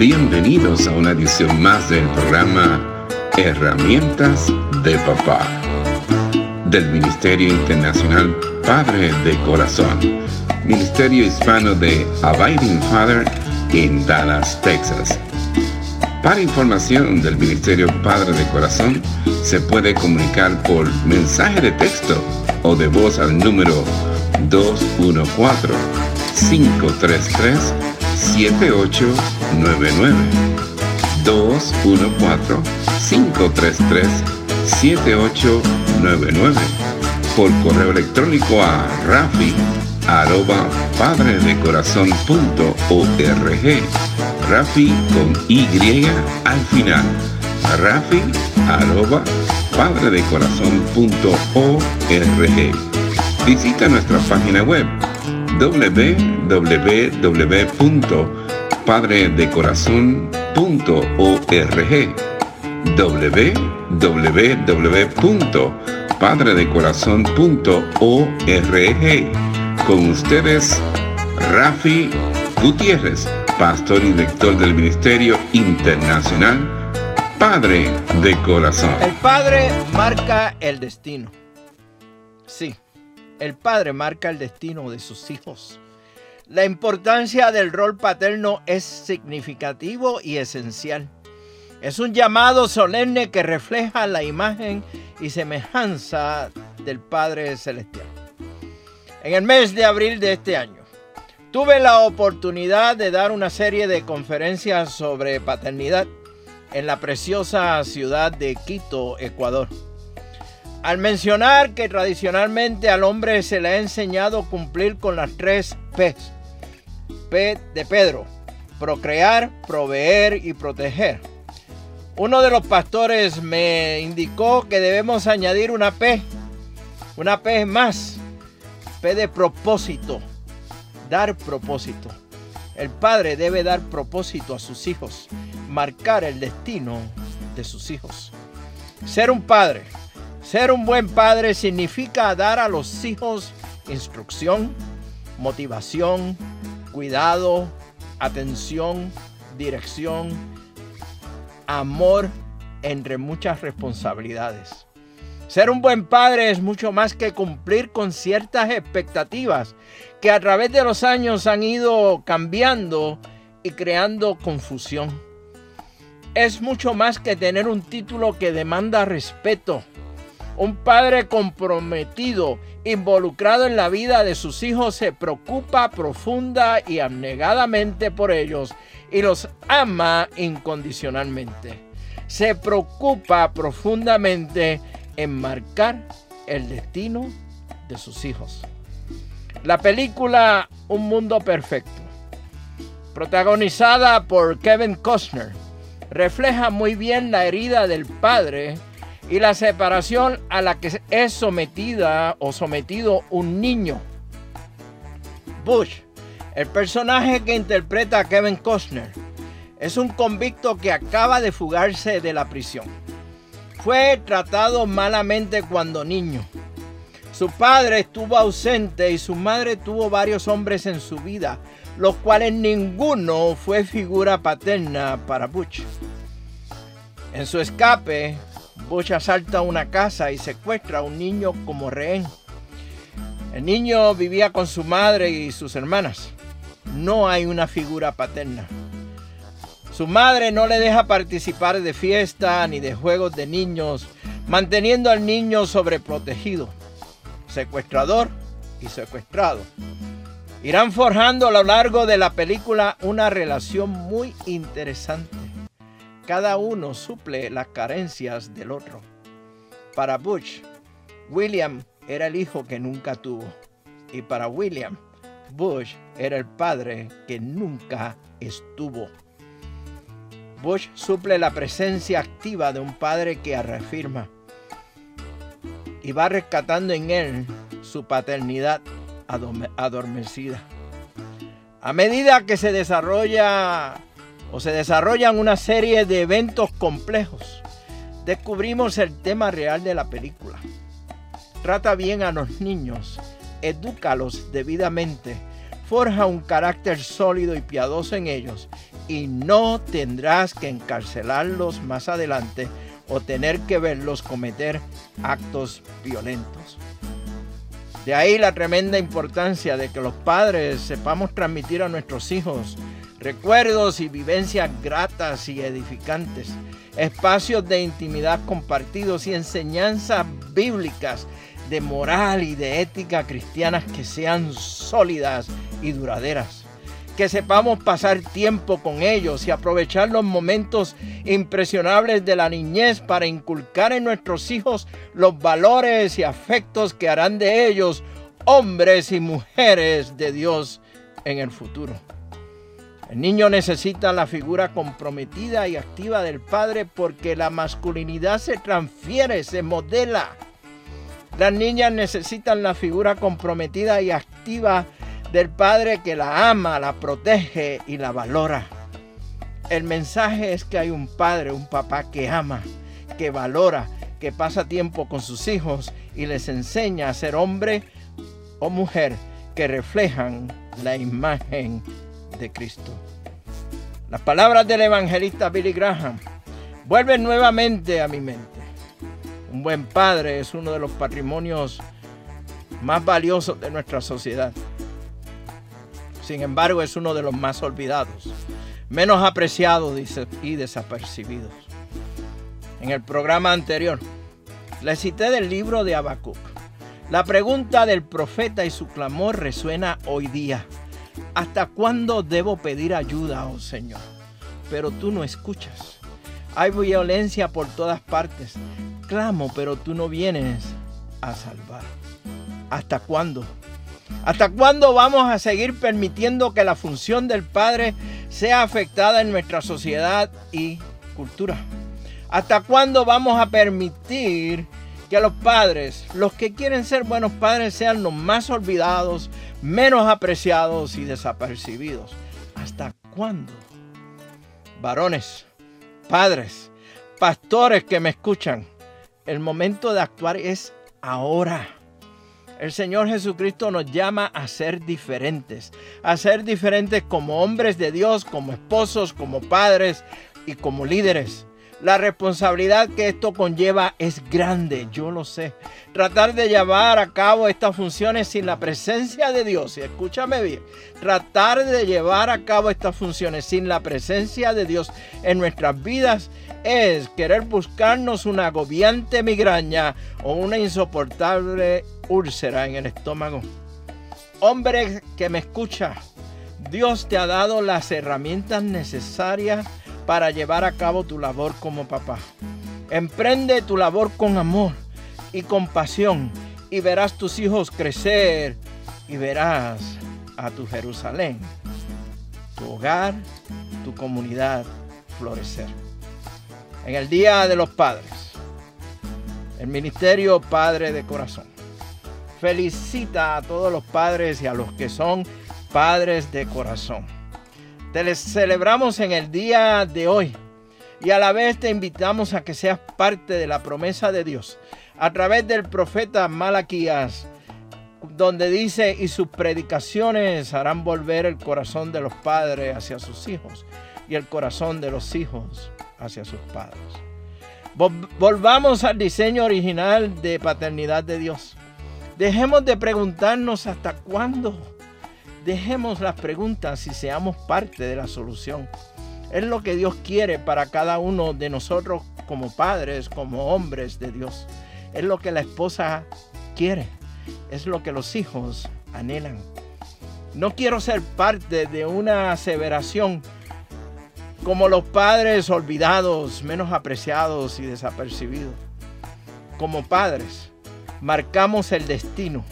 Bienvenidos a una edición más del programa Herramientas de Papá del Ministerio Internacional Padre de Corazón, Ministerio Hispano de Abiding Father en Dallas, Texas. Para información del Ministerio Padre de Corazón, se puede comunicar por mensaje de texto o de voz al número 214 533 7899 214-533-7899 por correo electrónico a rafi arroba padredecorazon.org Rafi con Y al final. Rafi arroba padredecorazon.org Visita nuestra página web www.padredecorazon.org www.padredecorazon.org Con ustedes, Rafi Gutiérrez, pastor y director del Ministerio Internacional Padre de Corazón. El Padre marca el destino. Sí el padre marca el destino de sus hijos. La importancia del rol paterno es significativo y esencial. Es un llamado solemne que refleja la imagen y semejanza del Padre Celestial. En el mes de abril de este año, tuve la oportunidad de dar una serie de conferencias sobre paternidad en la preciosa ciudad de Quito, Ecuador. Al mencionar que tradicionalmente al hombre se le ha enseñado cumplir con las tres P. De Pedro, procrear, proveer y proteger. Uno de los pastores me indicó que debemos añadir una P, una P más, P de propósito, dar propósito. El padre debe dar propósito a sus hijos, marcar el destino de sus hijos. Ser un padre ser un buen padre significa dar a los hijos instrucción, motivación, cuidado, atención, dirección, amor, entre muchas responsabilidades. Ser un buen padre es mucho más que cumplir con ciertas expectativas que a través de los años han ido cambiando y creando confusión. Es mucho más que tener un título que demanda respeto, un padre comprometido, involucrado en la vida de sus hijos, se preocupa profunda y abnegadamente por ellos y los ama incondicionalmente. Se preocupa profundamente en marcar el destino de sus hijos. La película Un Mundo Perfecto, protagonizada por Kevin Costner, refleja muy bien la herida del padre y la separación a la que es sometida o sometido un niño. Bush, el personaje que interpreta a Kevin Costner, es un convicto que acaba de fugarse de la prisión. Fue tratado malamente cuando niño. Su padre estuvo ausente y su madre tuvo varios hombres en su vida, los cuales ninguno fue figura paterna para Bush. En su escape, Bush asalta una casa y secuestra a un niño como rehén. El niño vivía con su madre y sus hermanas. No hay una figura paterna. Su madre no le deja participar de fiesta ni de juegos de niños, manteniendo al niño sobreprotegido, secuestrador y secuestrado. Irán forjando a lo largo de la película una relación muy interesante. Cada uno suple las carencias del otro. Para Bush, William era el hijo que nunca tuvo. Y para William, Bush era el padre que nunca estuvo. Bush suple la presencia activa de un padre que reafirma y va rescatando en él su paternidad adormecida. A medida que se desarrolla o se desarrollan una serie de eventos complejos, descubrimos el tema real de la película. Trata bien a los niños, edúcalos debidamente, forja un carácter sólido y piadoso en ellos y no tendrás que encarcelarlos más adelante o tener que verlos cometer actos violentos. De ahí la tremenda importancia de que los padres sepamos transmitir a nuestros hijos recuerdos y vivencias gratas y edificantes, espacios de intimidad compartidos y enseñanzas bíblicas de moral y de ética cristianas que sean sólidas y duraderas. Que sepamos pasar tiempo con ellos y aprovechar los momentos impresionables de la niñez para inculcar en nuestros hijos los valores y afectos que harán de ellos hombres y mujeres de Dios en el futuro. El niño necesita la figura comprometida y activa del padre porque la masculinidad se transfiere, se modela. Las niñas necesitan la figura comprometida y activa del padre que la ama, la protege y la valora. El mensaje es que hay un padre, un papá que ama, que valora, que pasa tiempo con sus hijos y les enseña a ser hombre o mujer que reflejan la imagen Cristo. Las palabras del evangelista Billy Graham vuelven nuevamente a mi mente. Un buen padre es uno de los patrimonios más valiosos de nuestra sociedad. Sin embargo, es uno de los más olvidados, menos apreciados y desapercibidos. En el programa anterior, le cité del libro de Habacuc. La pregunta del profeta y su clamor resuena hoy día. ¿Hasta cuándo debo pedir ayuda, oh Señor? Pero tú no escuchas. Hay violencia por todas partes. Clamo, pero tú no vienes a salvar. ¿Hasta cuándo? ¿Hasta cuándo vamos a seguir permitiendo que la función del Padre sea afectada en nuestra sociedad y cultura? ¿Hasta cuándo vamos a permitir que los padres, los que quieren ser buenos padres, sean los más olvidados, menos apreciados y desapercibidos. ¿Hasta cuándo? Varones, padres, pastores que me escuchan, el momento de actuar es ahora. El Señor Jesucristo nos llama a ser diferentes, a ser diferentes como hombres de Dios, como esposos, como padres y como líderes. La responsabilidad que esto conlleva es grande, yo lo sé. Tratar de llevar a cabo estas funciones sin la presencia de Dios, y escúchame bien, tratar de llevar a cabo estas funciones sin la presencia de Dios en nuestras vidas es querer buscarnos una agobiante migraña o una insoportable úlcera en el estómago. Hombre que me escucha, Dios te ha dado las herramientas necesarias para llevar a cabo tu labor como papá. Emprende tu labor con amor y compasión y verás tus hijos crecer y verás a tu Jerusalén, tu hogar, tu comunidad florecer. En el Día de los Padres, el Ministerio Padre de Corazón felicita a todos los padres y a los que son padres de corazón te celebramos en el día de hoy y a la vez te invitamos a que seas parte de la promesa de Dios a través del profeta Malaquías, donde dice, y sus predicaciones harán volver el corazón de los padres hacia sus hijos y el corazón de los hijos hacia sus padres. Volvamos al diseño original de paternidad de Dios. Dejemos de preguntarnos hasta cuándo Dejemos las preguntas y seamos parte de la solución. Es lo que Dios quiere para cada uno de nosotros como padres, como hombres de Dios. Es lo que la esposa quiere. Es lo que los hijos anhelan. No quiero ser parte de una aseveración como los padres olvidados, menos apreciados y desapercibidos. Como padres, marcamos el destino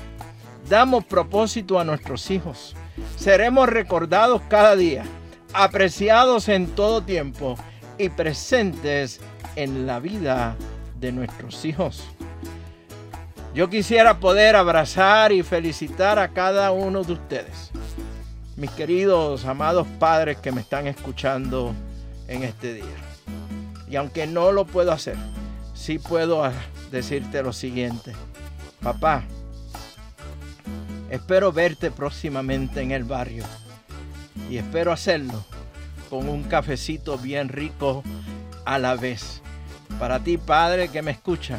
damos propósito a nuestros hijos. Seremos recordados cada día, apreciados en todo tiempo y presentes en la vida de nuestros hijos. Yo quisiera poder abrazar y felicitar a cada uno de ustedes, mis queridos, amados padres que me están escuchando en este día. Y aunque no lo puedo hacer, sí puedo decirte lo siguiente. Papá, Espero verte próximamente en el barrio y espero hacerlo con un cafecito bien rico a la vez. Para ti, Padre, que me escucha,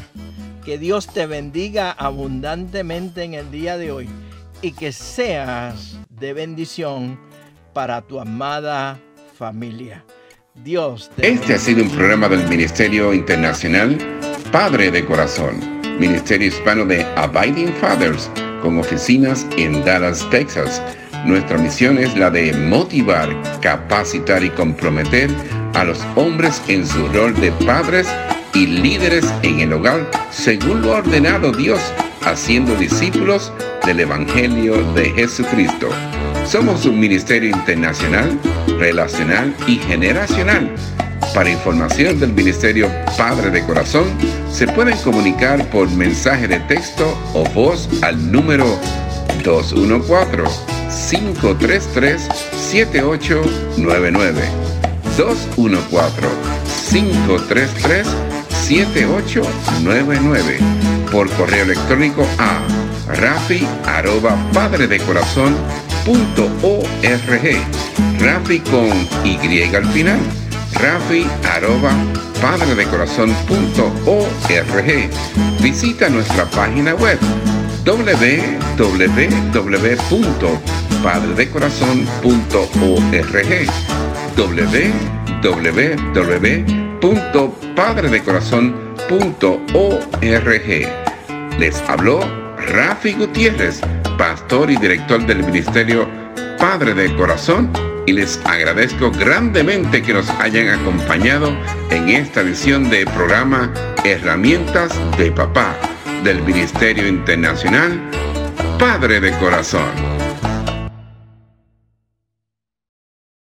que Dios te bendiga abundantemente en el día de hoy y que seas de bendición para tu amada familia. Dios te Este ha sido un programa del Ministerio Internacional Padre de Corazón, Ministerio Hispano de Abiding Fathers, con oficinas en Dallas, Texas. Nuestra misión es la de motivar, capacitar y comprometer a los hombres en su rol de padres y líderes en el hogar según lo ordenado Dios, haciendo discípulos del Evangelio de Jesucristo. Somos un ministerio internacional, relacional y generacional. Para información del Ministerio Padre de Corazón, se pueden comunicar por mensaje de texto o voz al número 214-533-7899. 214-533-7899. Por correo electrónico a rafi arroba padre de corazón .org. Rafi con Y al final. Rafi arroba padre de corazón .org. Visita nuestra página web www.padredecorazon.org www.padredecorazon.org Les habló Rafi Gutiérrez pastor y director del Ministerio Padre de Corazón, y les agradezco grandemente que nos hayan acompañado en esta edición de programa Herramientas de Papá del Ministerio Internacional Padre de Corazón.